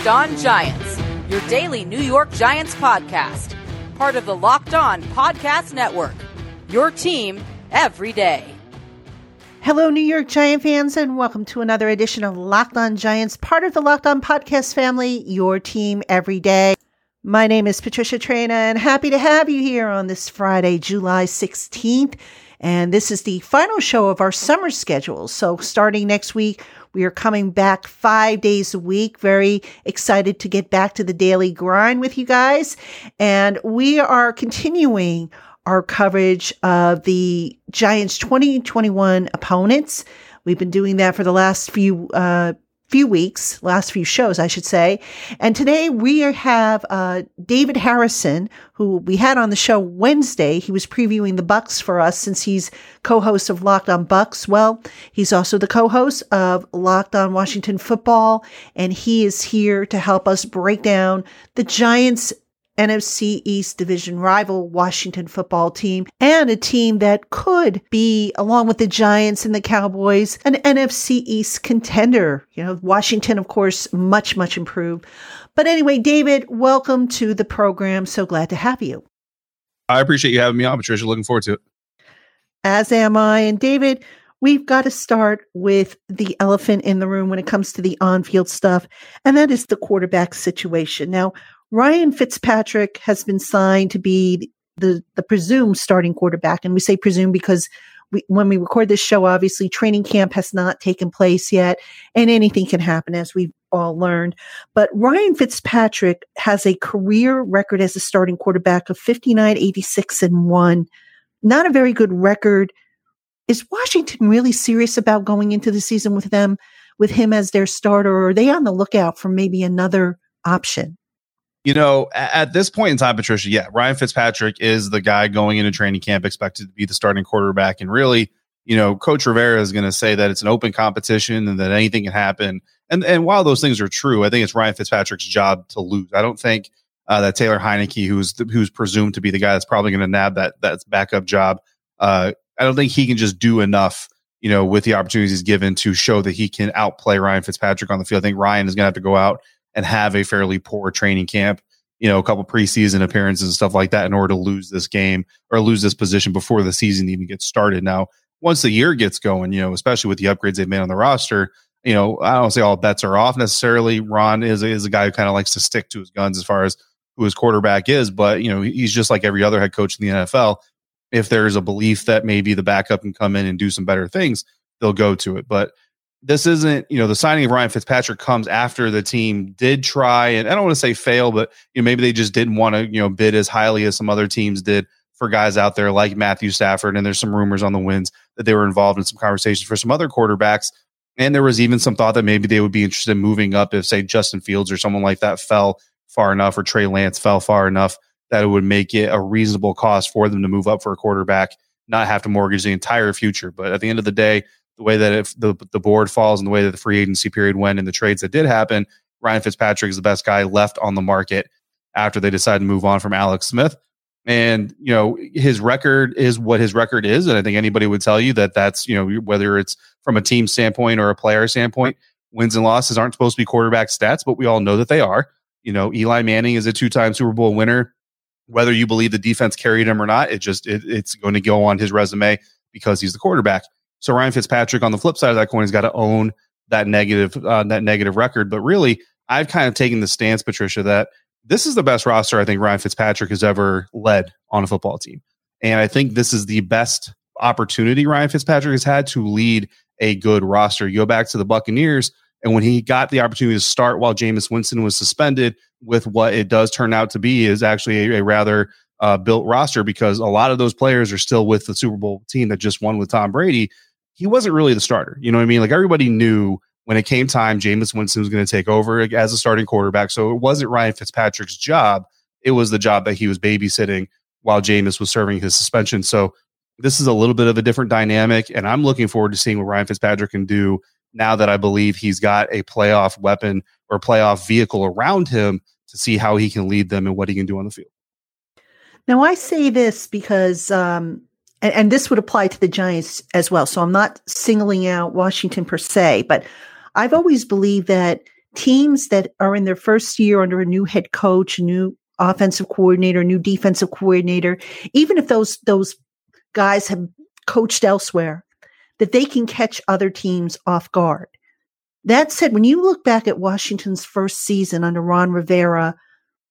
Locked On Giants, your daily New York Giants podcast, part of the Locked On Podcast Network. Your team every day. Hello, New York Giant fans, and welcome to another edition of Locked On Giants, part of the Locked On Podcast family, your team every day. My name is Patricia Traina, and happy to have you here on this Friday, July 16th. And this is the final show of our summer schedule. So, starting next week, we are coming back five days a week. Very excited to get back to the daily grind with you guys. And we are continuing our coverage of the Giants 2021 opponents. We've been doing that for the last few uh, few weeks, last few shows, I should say. And today we have uh, David Harrison, who we had on the show Wednesday. He was previewing the Bucks for us since he's co-host of Locked On Bucks. Well, he's also the co-host of Locked On Washington Football, and he is here to help us break down the Giants NFC East Division rival Washington football team and a team that could be, along with the Giants and the Cowboys, an NFC East contender. You know, Washington, of course, much, much improved. But anyway, David, welcome to the program. So glad to have you. I appreciate you having me on, Patricia. Looking forward to it. As am I. And David, we've got to start with the elephant in the room when it comes to the on field stuff, and that is the quarterback situation. Now, Ryan Fitzpatrick has been signed to be the, the presumed starting quarterback. And we say presumed because we, when we record this show, obviously training camp has not taken place yet and anything can happen as we've all learned. But Ryan Fitzpatrick has a career record as a starting quarterback of 59, 86 and one. Not a very good record. Is Washington really serious about going into the season with them, with him as their starter, or are they on the lookout for maybe another option? You know, at this point in time, Patricia, yeah, Ryan Fitzpatrick is the guy going into training camp expected to be the starting quarterback. And really, you know, Coach Rivera is going to say that it's an open competition and that anything can happen. And and while those things are true, I think it's Ryan Fitzpatrick's job to lose. I don't think uh, that Taylor Heinicke, who's the, who's presumed to be the guy that's probably going to nab that that backup job, uh, I don't think he can just do enough. You know, with the opportunities he's given to show that he can outplay Ryan Fitzpatrick on the field. I think Ryan is going to have to go out and have a fairly poor training camp, you know, a couple preseason appearances and stuff like that in order to lose this game or lose this position before the season even gets started. Now, once the year gets going, you know, especially with the upgrades they've made on the roster, you know, I don't say all bets are off necessarily. Ron is, is a guy who kind of likes to stick to his guns as far as who his quarterback is, but, you know, he's just like every other head coach in the NFL. If there's a belief that maybe the backup can come in and do some better things, they'll go to it. But this isn't, you know, the signing of Ryan Fitzpatrick comes after the team did try, and I don't want to say fail, but you know, maybe they just didn't want to, you know, bid as highly as some other teams did for guys out there like Matthew Stafford. And there's some rumors on the winds that they were involved in some conversations for some other quarterbacks. And there was even some thought that maybe they would be interested in moving up if, say, Justin Fields or someone like that fell far enough, or Trey Lance fell far enough that it would make it a reasonable cost for them to move up for a quarterback, not have to mortgage the entire future. But at the end of the day, the way that if the the board falls and the way that the free agency period went and the trades that did happen, Ryan Fitzpatrick is the best guy left on the market after they decided to move on from Alex Smith. And you know his record is what his record is, and I think anybody would tell you that that's you know whether it's from a team standpoint or a player standpoint, wins and losses aren't supposed to be quarterback stats, but we all know that they are. You know, Eli Manning is a two-time Super Bowl winner. Whether you believe the defense carried him or not, it just it, it's going to go on his resume because he's the quarterback. So Ryan Fitzpatrick on the flip side of that coin has got to own that negative uh, that negative record. But really, I've kind of taken the stance, Patricia, that this is the best roster I think Ryan Fitzpatrick has ever led on a football team, and I think this is the best opportunity Ryan Fitzpatrick has had to lead a good roster. You go back to the Buccaneers, and when he got the opportunity to start while Jameis Winston was suspended, with what it does turn out to be is actually a, a rather uh, built roster because a lot of those players are still with the Super Bowl team that just won with Tom Brady he wasn't really the starter. You know what I mean? Like everybody knew when it came time, Jameis Winston was going to take over as a starting quarterback. So it wasn't Ryan Fitzpatrick's job. It was the job that he was babysitting while Jameis was serving his suspension. So this is a little bit of a different dynamic. And I'm looking forward to seeing what Ryan Fitzpatrick can do now that I believe he's got a playoff weapon or playoff vehicle around him to see how he can lead them and what he can do on the field. Now, I say this because um, and, and this would apply to the Giants as well. So I'm not singling out Washington per se, but I've always believed that teams that are in their first year under a new head coach, a new offensive coordinator, a new defensive coordinator, even if those those guys have coached elsewhere, that they can catch other teams off guard. That said, when you look back at Washington's first season under Ron Rivera,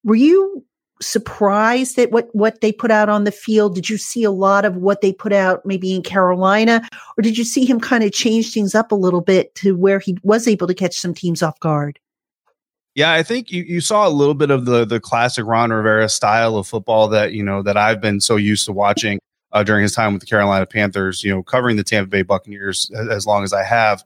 were you surprised at what, what they put out on the field? Did you see a lot of what they put out maybe in Carolina? Or did you see him kind of change things up a little bit to where he was able to catch some teams off guard? Yeah, I think you, you saw a little bit of the the classic Ron Rivera style of football that you know that I've been so used to watching uh, during his time with the Carolina Panthers. You know, covering the Tampa Bay Buccaneers as, as long as I have.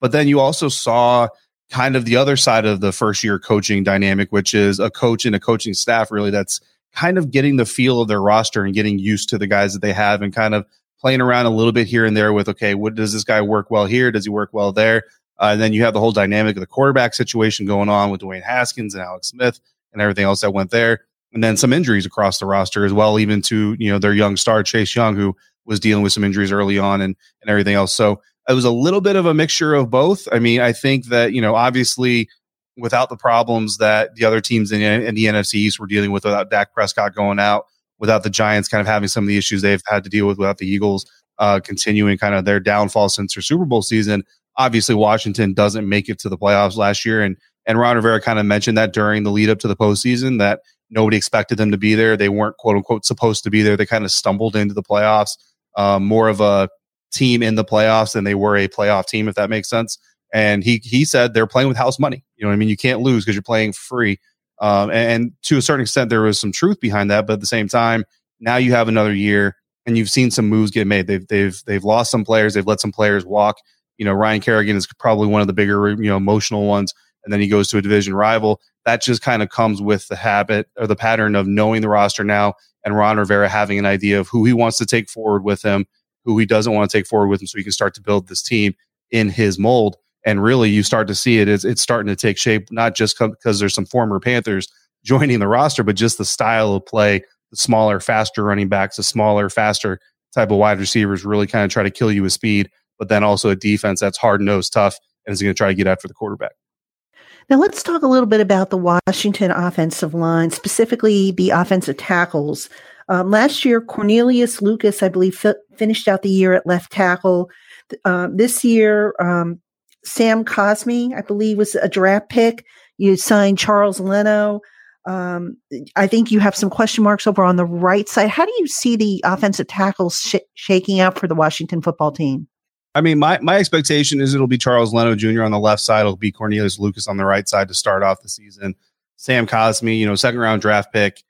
But then you also saw kind of the other side of the first year coaching dynamic, which is a coach and a coaching staff really that's kind of getting the feel of their roster and getting used to the guys that they have and kind of playing around a little bit here and there with, okay, what does this guy work well here? Does he work well there? Uh, and then you have the whole dynamic of the quarterback situation going on with Dwayne Haskins and Alex Smith and everything else that went there. And then some injuries across the roster as well, even to, you know, their young star, Chase Young, who was dealing with some injuries early on and, and everything else. So it was a little bit of a mixture of both. I mean, I think that, you know, obviously without the problems that the other teams in, in the NFC East were dealing with without Dak Prescott going out, without the Giants kind of having some of the issues they've had to deal with, without the Eagles uh, continuing kind of their downfall since their Super Bowl season. Obviously, Washington doesn't make it to the playoffs last year. And, and Ron Rivera kind of mentioned that during the lead up to the postseason that nobody expected them to be there. They weren't quote unquote supposed to be there. They kind of stumbled into the playoffs. Um, more of a team in the playoffs than they were a playoff team, if that makes sense. And he he said they're playing with house money. You know what I mean? You can't lose because you're playing free. Um, and, and, to a certain extent, there was some truth behind that. But at the same time, now you have another year, and you've seen some moves get made. They've they've they've lost some players. They've let some players walk. You know, Ryan Kerrigan is probably one of the bigger you know emotional ones. And then he goes to a division rival. That just kind of comes with the habit or the pattern of knowing the roster now, and Ron Rivera having an idea of who he wants to take forward with him who he doesn't want to take forward with him so he can start to build this team in his mold. And really, you start to see it. It's, it's starting to take shape, not just because there's some former Panthers joining the roster, but just the style of play, the smaller, faster running backs, the smaller, faster type of wide receivers really kind of try to kill you with speed, but then also a defense that's hard nosed, tough, and is going to try to get after the quarterback. Now let's talk a little bit about the Washington offensive line, specifically the offensive tackles. Um, last year, Cornelius Lucas, I believe, fi- finished out the year at left tackle. Uh, this year, um, Sam Cosmi, I believe, was a draft pick. You signed Charles Leno. Um, I think you have some question marks over on the right side. How do you see the offensive tackles sh- shaking out for the Washington football team? I mean, my, my expectation is it'll be Charles Leno Jr. on the left side. It'll be Cornelius Lucas on the right side to start off the season. Sam Cosmi, you know, second round draft pick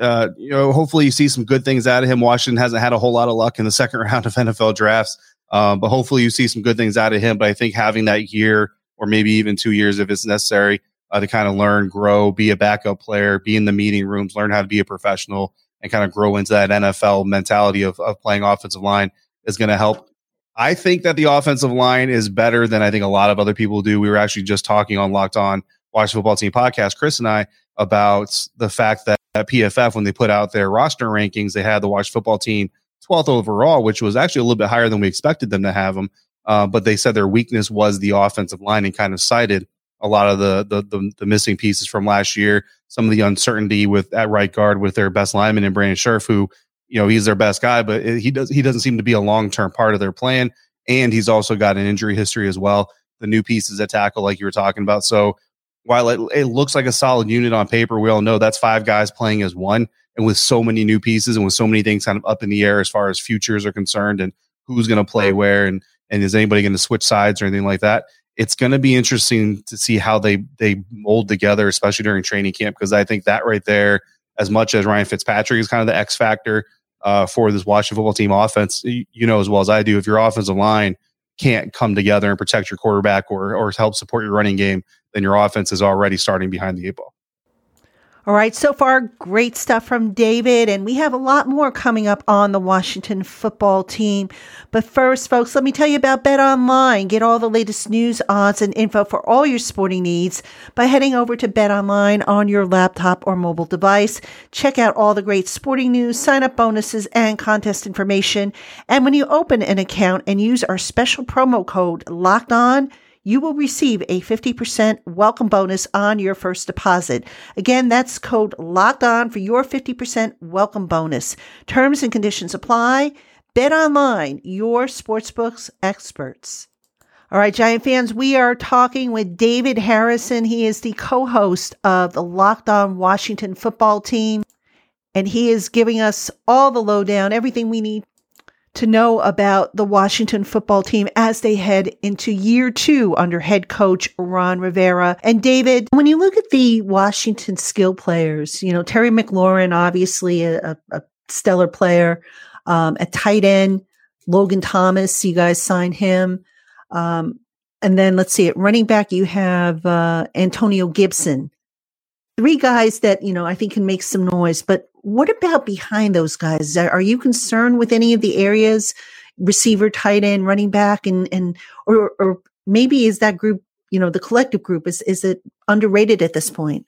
uh, you know, hopefully you see some good things out of him. Washington hasn't had a whole lot of luck in the second round of NFL drafts, um, but hopefully you see some good things out of him. But I think having that year or maybe even two years if it's necessary uh, to kind of learn, grow, be a backup player, be in the meeting rooms, learn how to be a professional, and kind of grow into that NFL mentality of, of playing offensive line is going to help. I think that the offensive line is better than I think a lot of other people do. We were actually just talking on Locked On Washington Football Team podcast, Chris and I, about the fact that at PFF, when they put out their roster rankings, they had the Washington football team 12th overall, which was actually a little bit higher than we expected them to have them. Uh, but they said their weakness was the offensive line and kind of cited a lot of the, the, the the missing pieces from last year, some of the uncertainty with at right guard with their best lineman and Brandon Scherff, who you know he's their best guy, but he does he doesn't seem to be a long term part of their plan, and he's also got an injury history as well. The new pieces at tackle, like you were talking about, so while it, it looks like a solid unit on paper, we all know that's five guys playing as one. And with so many new pieces and with so many things kind of up in the air as far as futures are concerned and who's going to play where and and is anybody going to switch sides or anything like that, it's going to be interesting to see how they they mold together, especially during training camp, because I think that right there, as much as Ryan Fitzpatrick is kind of the X factor uh, for this Washington football team offense, you know as well as I do, if your offensive line can't come together and protect your quarterback or or help support your running game, then your offense is already starting behind the eight ball. All right, so far, great stuff from David, and we have a lot more coming up on the Washington football team. But first, folks, let me tell you about Bet Online. Get all the latest news, odds, and info for all your sporting needs by heading over to Bet Online on your laptop or mobile device. Check out all the great sporting news, sign up bonuses, and contest information. And when you open an account and use our special promo code Locked On you will receive a 50% welcome bonus on your first deposit. Again, that's code locked on for your 50% welcome bonus. Terms and conditions apply. Bet online, your sportsbooks experts. All right, Giant fans, we are talking with David Harrison. He is the co host of the Locked On Washington football team, and he is giving us all the lowdown, everything we need to know about the Washington football team as they head into year two under head coach Ron Rivera. And David, when you look at the Washington skill players, you know, Terry McLaurin, obviously a, a stellar player, um, at tight end, Logan Thomas, you guys signed him. Um, and then let's see, at running back, you have uh, Antonio Gibson. Three guys that, you know, I think can make some noise, but what about behind those guys? Are you concerned with any of the areas, receiver, tight end, running back, and and or or maybe is that group, you know, the collective group is is it underrated at this point?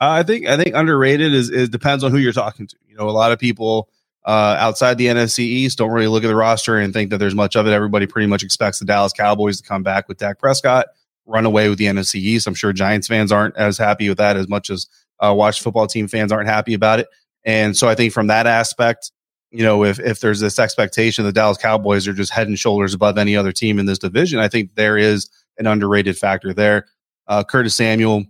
Uh, I think I think underrated is it depends on who you're talking to. You know, a lot of people uh, outside the NFC East don't really look at the roster and think that there's much of it. Everybody pretty much expects the Dallas Cowboys to come back with Dak Prescott, run away with the NFC East. I'm sure Giants fans aren't as happy with that as much as uh, Watch football team fans aren't happy about it. And so I think from that aspect, you know, if if there's this expectation the Dallas Cowboys are just head and shoulders above any other team in this division, I think there is an underrated factor there. Uh, Curtis Samuel,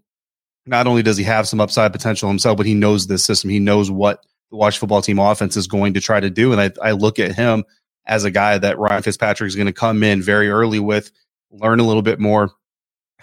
not only does he have some upside potential himself, but he knows this system. He knows what the Watch football team offense is going to try to do. And I, I look at him as a guy that Ryan Fitzpatrick is going to come in very early with, learn a little bit more,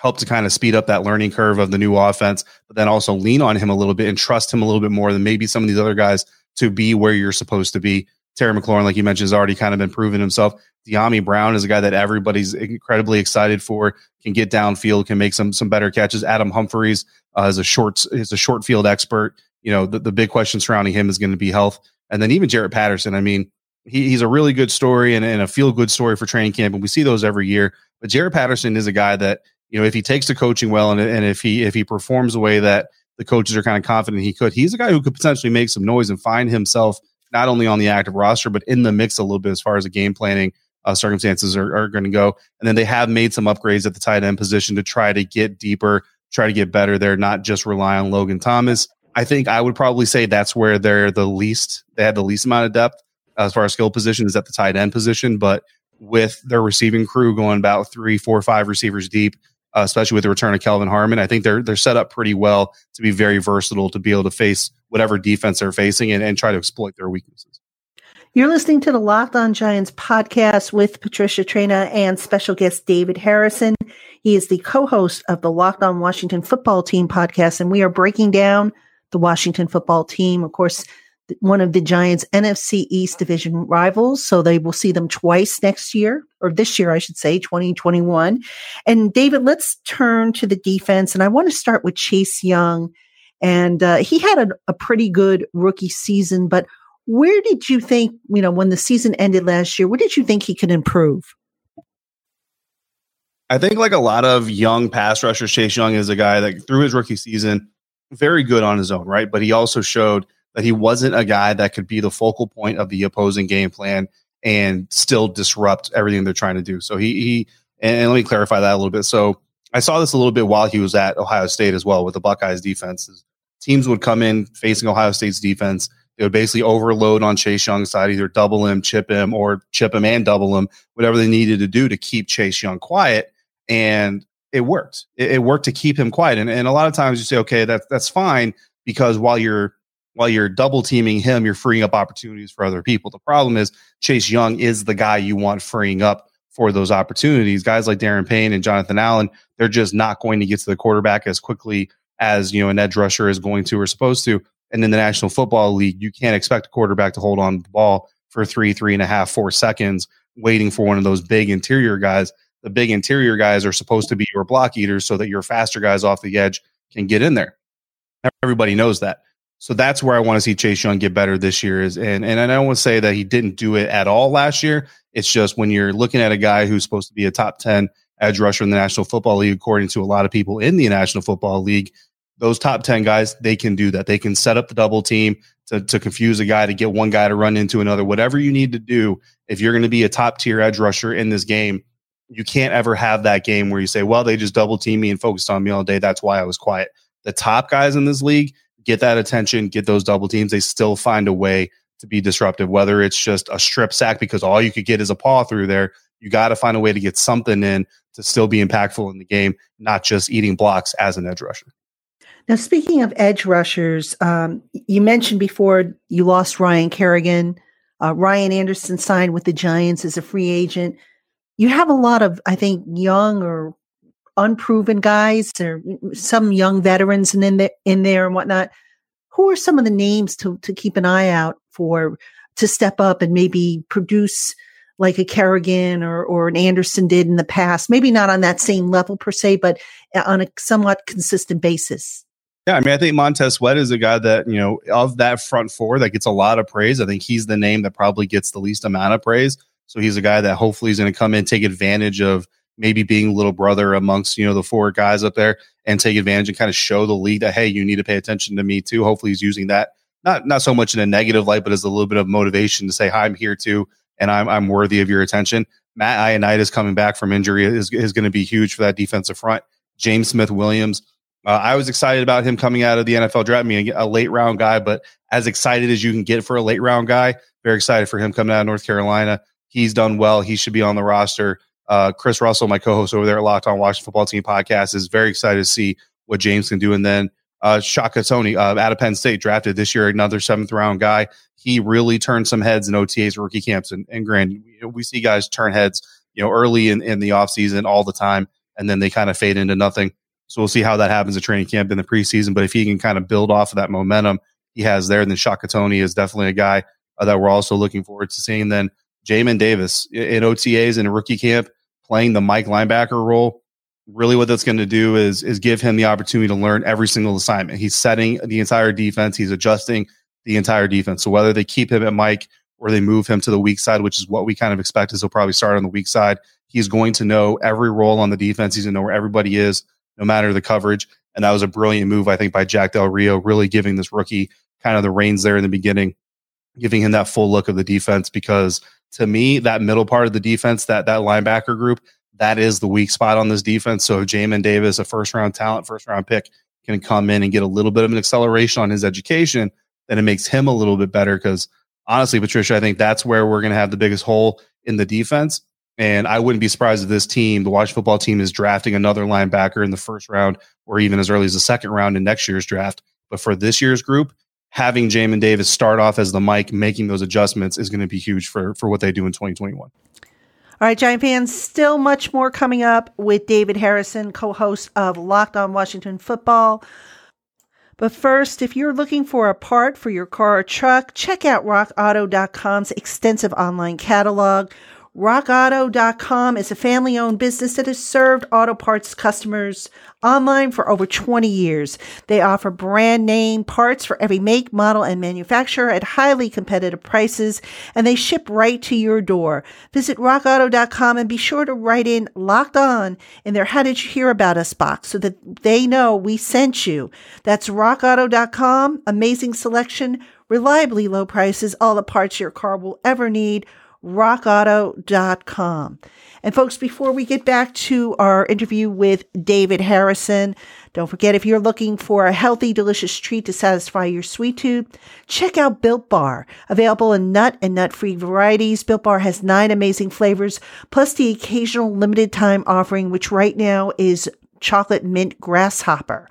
help to kind of speed up that learning curve of the new offense, but then also lean on him a little bit and trust him a little bit more than maybe some of these other guys to be where you're supposed to be. Terry McLaurin, like you mentioned, has already kind of been proving himself. Dyami Brown is a guy that everybody's incredibly excited for. Can get downfield, can make some some better catches. Adam Humphries uh, is a short is a short field expert. You know, the, the big question surrounding him is going to be health, and then even Jaret Patterson. I mean, he, he's a really good story and, and a feel good story for training camp, and we see those every year. But Jaret Patterson is a guy that you know, if he takes the coaching well and, and if he if he performs the way that the coaches are kind of confident he could, he's a guy who could potentially make some noise and find himself not only on the active roster but in the mix a little bit as far as the game planning uh, circumstances are, are going to go. And then they have made some upgrades at the tight end position to try to get deeper, try to get better there, not just rely on Logan Thomas. I think I would probably say that's where they're the least. They had the least amount of depth as far as skill position is at the tight end position, but with their receiving crew going about three, four, five receivers deep, uh, especially with the return of Kelvin Harmon. I think they're they're set up pretty well to be very versatile to be able to face whatever defense they're facing and, and try to exploit their weaknesses. You're listening to the Locked On Giants podcast with Patricia Traina and special guest David Harrison. He is the co-host of the Locked On Washington Football Team podcast, and we are breaking down the Washington Football Team. Of course, one of the Giants' NFC East division rivals. So they will see them twice next year, or this year, I should say, 2021. And David, let's turn to the defense. And I want to start with Chase Young. And uh, he had a, a pretty good rookie season, but where did you think, you know, when the season ended last year, where did you think he could improve? I think, like a lot of young pass rushers, Chase Young is a guy that through his rookie season, very good on his own, right? But he also showed that he wasn't a guy that could be the focal point of the opposing game plan and still disrupt everything they're trying to do. So he, he and let me clarify that a little bit. So I saw this a little bit while he was at Ohio State as well with the Buckeyes defenses. Teams would come in facing Ohio State's defense. They would basically overload on Chase Young's side, either double him, chip him, or chip him and double him, whatever they needed to do to keep Chase Young quiet. And it worked. It, it worked to keep him quiet. And, and a lot of times you say, okay, that, that's fine because while you're while you're double teaming him, you're freeing up opportunities for other people. The problem is Chase Young is the guy you want freeing up for those opportunities. Guys like Daron Payne and Jonathan Allen, they're just not going to get to the quarterback as quickly as you know an edge rusher is going to or supposed to. And in the National Football League, you can't expect a quarterback to hold on the ball for three, three and a half, four seconds, waiting for one of those big interior guys. The big interior guys are supposed to be your block eaters so that your faster guys off the edge can get in there. Everybody knows that. So that's where I want to see Chase Young get better this year. Is and and I don't want to say that he didn't do it at all last year. It's just when you're looking at a guy who's supposed to be a top ten edge rusher in the National Football League, according to a lot of people in the National Football League, those top ten guys they can do that. They can set up the double team to to confuse a guy to get one guy to run into another. Whatever you need to do if you're going to be a top tier edge rusher in this game, You can't ever have that game where you say, well, they just double team me and focused on me all day. That's why I was quiet. The top guys in this league get that attention, get those double teams. They still find a way to be disruptive, whether it's just a strip sack because all you could get is a paw through there. You got to find a way to get something in to still be impactful in the game, not just eating blocks as an edge rusher. Now, speaking of edge rushers, um, you mentioned before you lost Ryan Kerrigan. Uh, Ryan Anderson signed with the Giants as a free agent. You have a lot of, I think, young or unproven guys, or some young veterans in there, in there and whatnot. Who are some of the names to to keep an eye out for to step up and maybe produce like a Kerrigan or or an Anderson did in the past? Maybe not on that same level per se, but uh, on a somewhat consistent basis. Yeah, I mean, I think Montez Sweat is a guy that, you know, of that front four that gets a lot of praise. I think he's the name that probably gets the least amount of praise. So he's a guy that hopefully is going to come in, take advantage of maybe being little brother amongst, you know, the four guys up there and take advantage and kind of show the league that, hey, you need to pay attention to me too. Hopefully he's using that not not so much in a negative light, but as a little bit of motivation to say, hi, I'm here too, and I'm I'm worthy of your attention. Matt Ioannidis coming back from injury is, is going to be huge for that defensive front. James Smith Williams uh, I was excited about him coming out of the NFL draft, I mean, a late round guy, but as excited as you can get for a late round guy, very excited for him coming out of North Carolina. He's done well. He should be on the roster. Uh, Chris Russell, my co-host over there at Locked On Washington Football Team podcast, is very excited to see what James can do. And then uh, Shaka Toney uh, out of Penn State, drafted this year, another seventh round guy. He really turned some heads in OTAs rookie camps. And, and granted, we see guys turn heads, you know, early in, in the offseason all the time, and then they kind of fade into nothing. So we'll see how that happens at training camp in the preseason. But if he can kind of build off of that momentum he has there, then Shaka Toney is definitely a guy uh, that we're also looking forward to seeing. Then Jamin Davis in OTAs in a rookie camp playing the Mike linebacker role. Really, what that's going to do is is give him the opportunity to learn every single assignment. He's setting the entire defense. He's adjusting the entire defense. So whether they keep him at Mike or they move him to the weak side, which is what we kind of expect, is he'll probably start on the weak side. He's going to know every role on the defense. He's going to know where everybody is no matter the coverage. And that was a brilliant move, I think, by Jack Del Rio, really giving this rookie kind of the reins there in the beginning, giving him that full look of the defense. Because to me, that middle part of the defense, that that linebacker group, that is the weak spot on this defense. So if Jamin Davis, a first round talent, first round pick, can come in and get a little bit of an acceleration on his education, then it makes him a little bit better. Because honestly, Patricia, I think that's where we're going to have the biggest hole in the defense. And I wouldn't be surprised if this team, the Washington football team, is drafting another linebacker in the first round or even as early as the second round in next year's draft. But for this year's group, having Jamin Davis start off as the mic, making those adjustments is going to be huge for, for what they do in 2021. All right, Giant fans, still much more coming up with David Harrison, co host of Locked On Washington Football. But first, if you're looking for a part for your car or truck, check out rockauto.com's extensive online catalog. RockAuto.com is a family owned business that has served auto parts customers online for over 20 years. They offer brand name parts for every make, model, and manufacturer at highly competitive prices, and they ship right to your door. Visit RockAuto.com and be sure to write in locked on in their How Did You Hear About Us box so that they know we sent you. That's RockAuto.com. Amazing selection, reliably low prices, all the parts your car will ever need rockauto.com. And folks, before we get back to our interview with David Harrison, don't forget if you're looking for a healthy, delicious treat to satisfy your sweet tooth, check out Built Bar. Available in nut and nut free varieties, Built Bar has nine amazing flavors, plus the occasional limited time offering, which right now is chocolate mint grasshopper.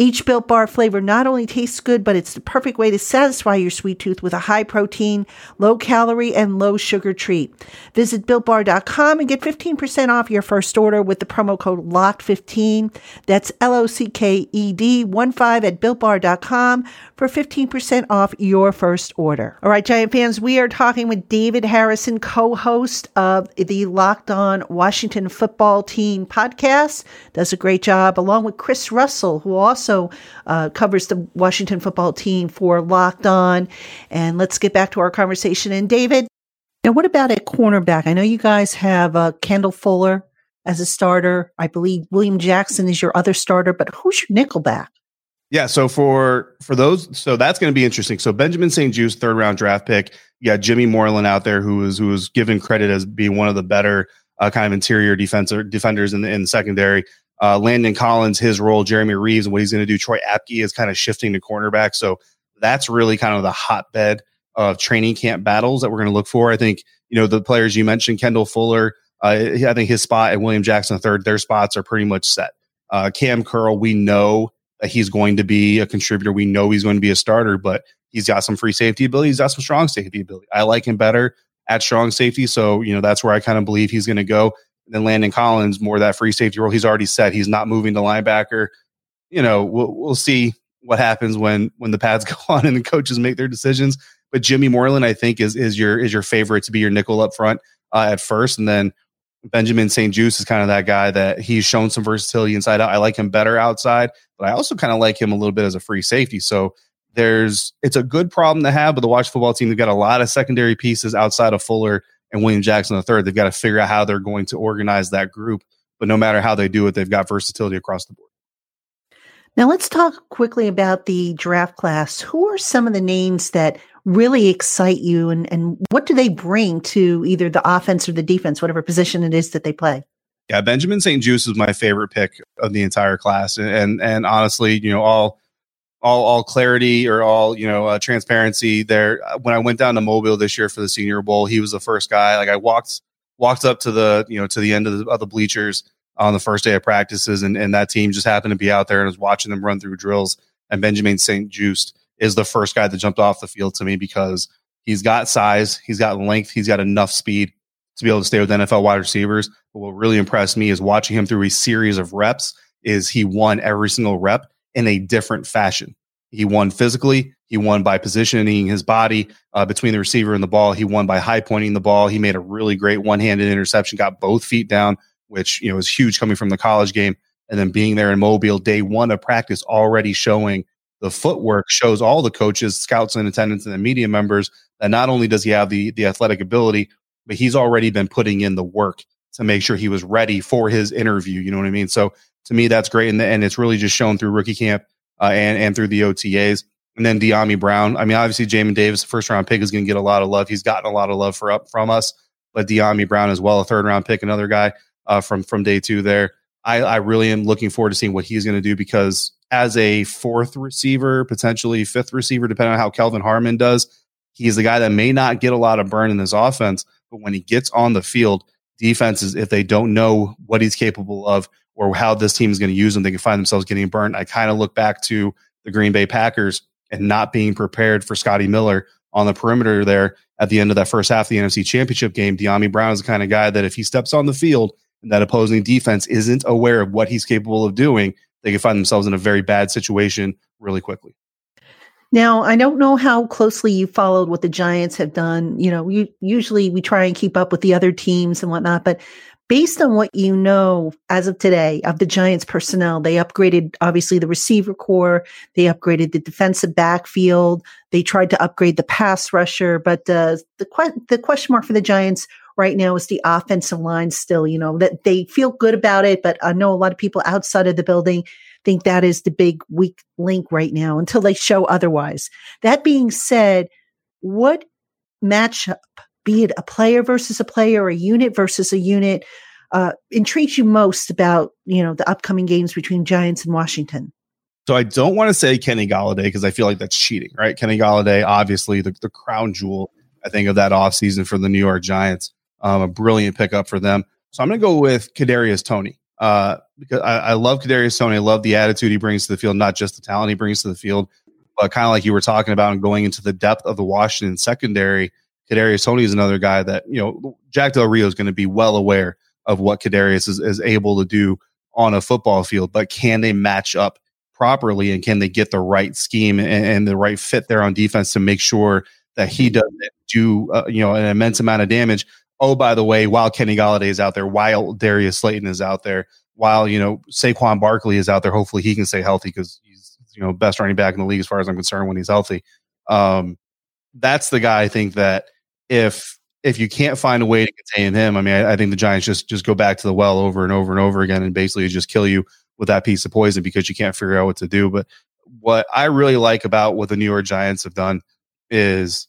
Each Built Bar flavor not only tastes good, but it's the perfect way to satisfy your sweet tooth with a high protein, low calorie, and low sugar treat. Visit BuiltBar.com and get 15% off your first order with the promo code LOCKED15. That's L O C K E D 1 5 at BuiltBar.com for 15% off your first order. All right, Giant fans, we are talking with David Harrison, co host of the Locked On Washington Football Team podcast. Does a great job, along with Chris Russell, who also also uh, covers the Washington football team for Locked On. And let's get back to our conversation. And David, now what about at cornerback? I know you guys have uh, Kendall Fuller as a starter. I believe William Jackson is your other starter, but who's your nickelback? Yeah, so for for those, so that's going to be interesting. So Benjamin St-Juste, third round draft pick. You got Jimmy Moreland out there, who was who was given credit as being one of the better uh, kind of interior defender defenders in the, in the secondary. Uh, Landon Collins, his role, Jeremy Reaves, and what he's going to do. Troy Apke is kind of shifting to cornerback. So that's really kind of the hotbed of training camp battles that we're going to look for. I think, you know, the players you mentioned, Kendall Fuller, uh, I think his spot and William Jackson III, their spots are pretty much set. Uh, Cam Curl, we know that he's going to be a contributor. We know he's going to be a starter, but he's got some free safety ability. He's got some strong safety ability. I like him better at strong safety. So, you know, that's where I kind of believe he's going to go. And then Landon Collins, more that free safety role. He's already said he's not moving to linebacker. You know, we'll, we'll see what happens when when the pads go on and the coaches make their decisions. But Jimmy Moreland, I think, is is your is your favorite to be your nickel up front uh, at first, and then Benjamin St-Juste is kind of that guy that he's shown some versatility inside out. I like him better outside, but I also kind of like him a little bit as a free safety. So there's it's a good problem to have, but the watch football team, they've got a lot of secondary pieces outside of Fuller and William Jackson the third. They've got to figure out how they're going to organize that group. But no matter how they do it, they've got versatility across the board. Now let's talk quickly about the draft class. Who are some of the names that really excite you and, and what do they bring to either the offense or the defense, whatever position it is that they play? Yeah, Benjamin St-Juste is my favorite pick of the entire class. And, and, and honestly, you know, all all all clarity or all you know uh, transparency there. When i went down to mobile this year for the senior bowl he was the first guy. Like i walked walked up to the you know to the end of the, of the bleachers on the first day of practices and, and that team just happened to be out there and was watching them run through drills. And benjamin st-juste is the first guy that jumped off the field to me because he's got size he's got length he's got enough speed to be able to stay with nfl wide receivers. But what really impressed me is watching him through a series of reps is he won every single rep in a different fashion. He won physically. He won by positioning his body uh, between the receiver and the ball. He won by high pointing the ball. He made a really great one handed interception, got both feet down, which you know was huge coming from the college game. And then being there in Mobile, day one of practice, already showing the footwork shows all the coaches, scouts in attendance, and the media members that not only does he have the the athletic ability, but he's already been putting in the work to make sure he was ready for his interview. You know what I mean? So to me, that's great. And, and it's really just shown through rookie camp uh, and, and through the OTAs. And then Dyami Brown. I mean, obviously, Jamin Davis, the first round pick, is going to get a lot of love. He's gotten a lot of love for up from us, but Dyami Brown as well, a third round pick, another guy uh, from from day two there. I, I really am looking forward to seeing what he's going to do because as a fourth receiver, potentially fifth receiver, depending on how Kelvin Harmon does, he's the guy that may not get a lot of burn in this offense, but when he gets on the field, defenses, if they don't know what he's capable of or how this team is going to use them, they can find themselves getting burnt. I kind of look back to the Green Bay Packers and not being prepared for Scotty Miller on the perimeter there at the end of that first half of the NFC Championship game. Dyami Brown is the kind of guy that if he steps on the field and that opposing defense isn't aware of what he's capable of doing, they can find themselves in a very bad situation really quickly. Now, I don't know how closely you followed what the Giants have done. You know, we, usually we try and keep up with the other teams and whatnot, but based on what you know as of today of the Giants personnel, they upgraded obviously the receiver corps, they upgraded the defensive backfield, they tried to upgrade the pass rusher, but uh, the que- the question mark for the Giants right now is the offensive line still, you know, that they feel good about it, but I know a lot of people outside of the building think that is the big weak link right now until they show otherwise. That being said, what matchup be it a player versus a player or a unit versus a unit, uh, intrigues you most about you know the upcoming games between Giants and Washington? So I don't want to say Kenny Golladay because I feel like that's cheating, right? Kenny Golladay, obviously the, the crown jewel, I think, of that offseason for the New York Giants. Um, a brilliant pickup for them. So I'm going to go with Kadarius Toney uh, because I, I love Kadarius Toney. I love the attitude he brings to the field, not just the talent he brings to the field, but kind of like you were talking about and going into the depth of the Washington secondary. Kadarius Toney is another guy that, you know, Jack Del Rio is going to be well aware of what Kadarius is, is able to do on a football field, but can they match up properly and can they get the right scheme and, and the right fit there on defense to make sure that he doesn't do, uh, you know, an immense amount of damage. Oh, by the way, while Kenny Golladay is out there, while Darius Slayton is out there, while, you know, Saquon Barkley is out there, hopefully he can stay healthy because he's, you know, best running back in the league as far as I'm concerned when he's healthy. Um, that's the guy I think that – if if you can't find a way to contain him, I mean, I, I, think the Giants just just go back to the well over and over and over again, and basically just kill you with that piece of poison because you can't figure out what to do. But what I really like about what the New York Giants have done is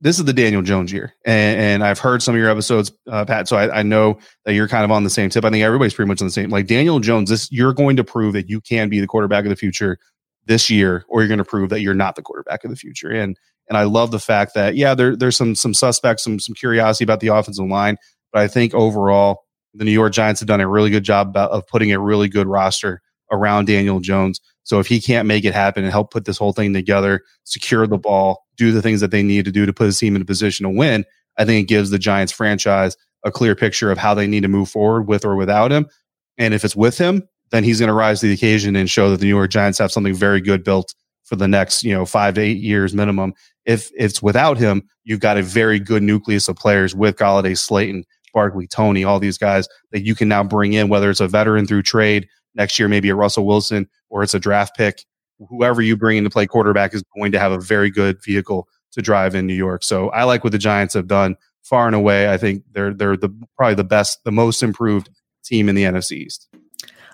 this is the Daniel Jones year, and, and I've heard some of your episodes, uh, Pat. So I, I, know that you're kind of on the same tip. I think everybody's pretty much on the same. Like Daniel Jones, this you're going to prove that you can be the quarterback of the future this year, or you're going to prove that you're not the quarterback of the future. And and I love the fact that yeah, there, there's some some suspects, some some curiosity about the offensive line, but I think overall the New York Giants have done a really good job of putting a really good roster around Daniel Jones. So if he can't make it happen and help put this whole thing together, secure the ball, do the things that they need to do to put his team in a position to win, I think it gives the Giants franchise a clear picture of how they need to move forward with or without him. And if it's with him, then he's going to rise to the occasion and show that the New York Giants have something very good built for the next, you know, five to eight years minimum. If, it's without him, you've got a very good nucleus of players with Golladay, Slayton, Barkley, Toney, all these guys that you can now bring in, whether it's a veteran through trade next year, maybe a Russell Wilson or it's a draft pick. Whoever you bring in to play quarterback is going to have a very good vehicle to drive in New York. So I like what the Giants have done far and away. I think they're they're the probably the best, the most improved team in the NFC East.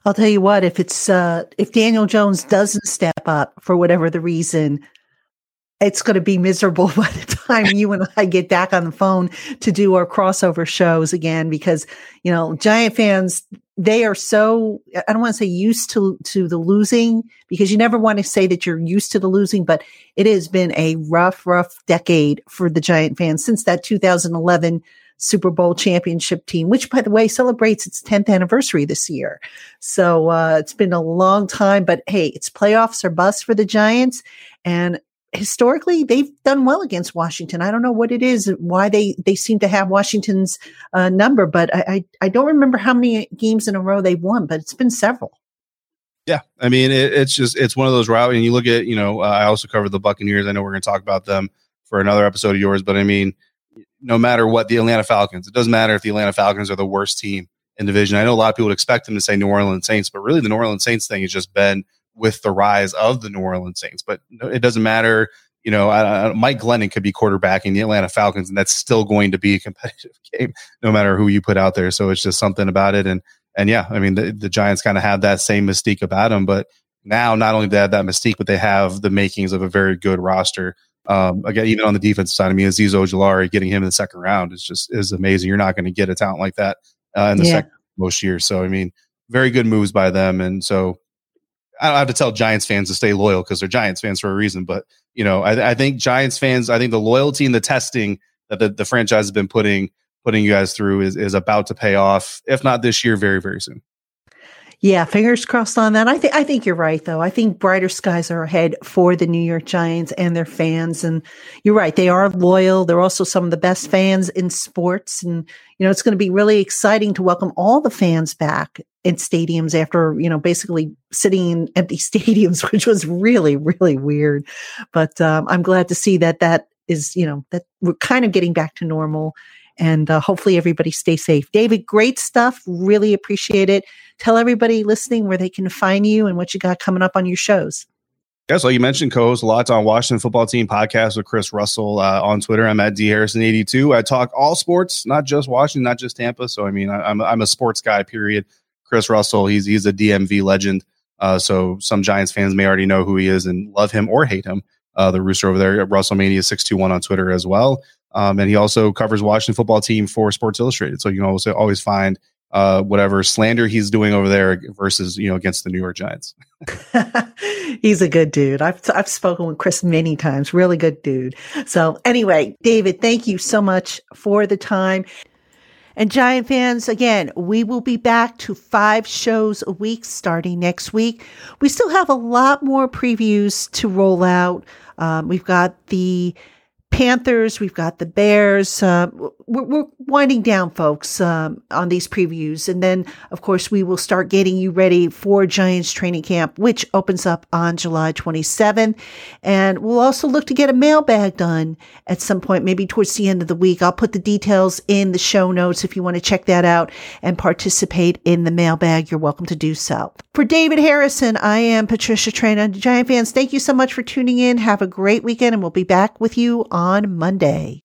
I'll tell you what, if it's uh if Daniel Jones doesn't step up for whatever the reason, it's going to be miserable by the time you and I get back on the phone to do our crossover shows again because you know Giant fans they are so I don't want to say used to to the losing because you never want to say that you're used to the losing, but it has been a rough, rough decade for the Giant fans since that 2011 Super Bowl championship team, which by the way celebrates its 10th anniversary this year. So uh, it's been a long time, but hey, it's playoffs or bust for the Giants, and historically they've done well against Washington. I don't know what it is, why they, they seem to have Washington's uh, number, but I, I, I, don't remember how many games in a row they've won, but it's been several. Yeah. I mean, it, it's just, it's one of those routes. And you look at, you know, uh, I also covered the Buccaneers. I know we're going to talk about them for another episode of yours, but I mean, no matter what the Atlanta Falcons, it doesn't matter if the Atlanta Falcons are the worst team in division. I know a lot of people would expect them to say New Orleans Saints, but really the New Orleans Saints thing has just been – with the rise of the New Orleans Saints. But it doesn't matter. You know, Mike Glennon could be quarterbacking the Atlanta Falcons, and that's still going to be a competitive game, no matter who you put out there. So it's just something about it. And and yeah, I mean, the, the Giants kind of have that same mystique about them, but now not only do they have that mystique, but they have the makings of a very good roster. Um, again, even on the defense side, I mean, Azeez Ojulari, getting him in the second round is just is amazing. You're not going to get a talent like that uh, in the yeah. second most years. So I mean, very good moves by them, and so I don't have to tell Giants fans to stay loyal because they're Giants fans for a reason. But you know, I, I, think Giants fans, I think the loyalty and the testing that the, the franchise has been putting putting you guys through is is about to pay off. If not this year, very very soon. Yeah, fingers crossed on that. I think I think you're right though. I think brighter skies are ahead for the New York Giants and their fans and you're right. They are loyal. They're also some of the best fans in sports and you know, it's going to be really exciting to welcome all the fans back in stadiums after, you know, basically sitting in empty stadiums, which was really really weird. But um, I'm glad to see that that is, you know, that we're kind of getting back to normal and uh, hopefully everybody stay safe. David, great stuff. Really appreciate it. Tell everybody listening where they can find you and what you got coming up on your shows. Yeah, so you mentioned co-host a lot on Washington Football Team podcast with Chris Russell uh, on Twitter. I'm at D Harrison 82. I talk all sports, not just Washington, not just Tampa. So I mean, I, am I'm, I'm a sports guy. Period. Chris Russell, he's he's a DMV legend. Uh, so some Giants fans may already know who he is and love him or hate him. Uh, the rooster over there, Russellmania six two one on Twitter as well. Um, and he also covers Washington football team for Sports Illustrated. So you can also always find uh, whatever slander he's doing over there versus you know against the New York Giants. he's a good dude. I've I've spoken with Chris many times. Really good dude. So anyway, David, thank you so much for the time. And Giant fans, again, we will be back to five shows a week starting next week. We still have a lot more previews to roll out. Um, we've got the Panthers, we've got the Bears. Uh, we're, we're, winding down, folks, um, on these previews. And then, of course, we will start getting you ready for Giants training camp, which opens up on July 27th. And we'll also look to get a mailbag done at some point, maybe towards the end of the week. I'll put the details in the show notes if you want to check that out and participate in the mailbag. You're welcome to do so. For David Harrison, I am Patricia Traina. Giant fans, thank you so much for tuning in. Have a great weekend, and we'll be back with you on Monday.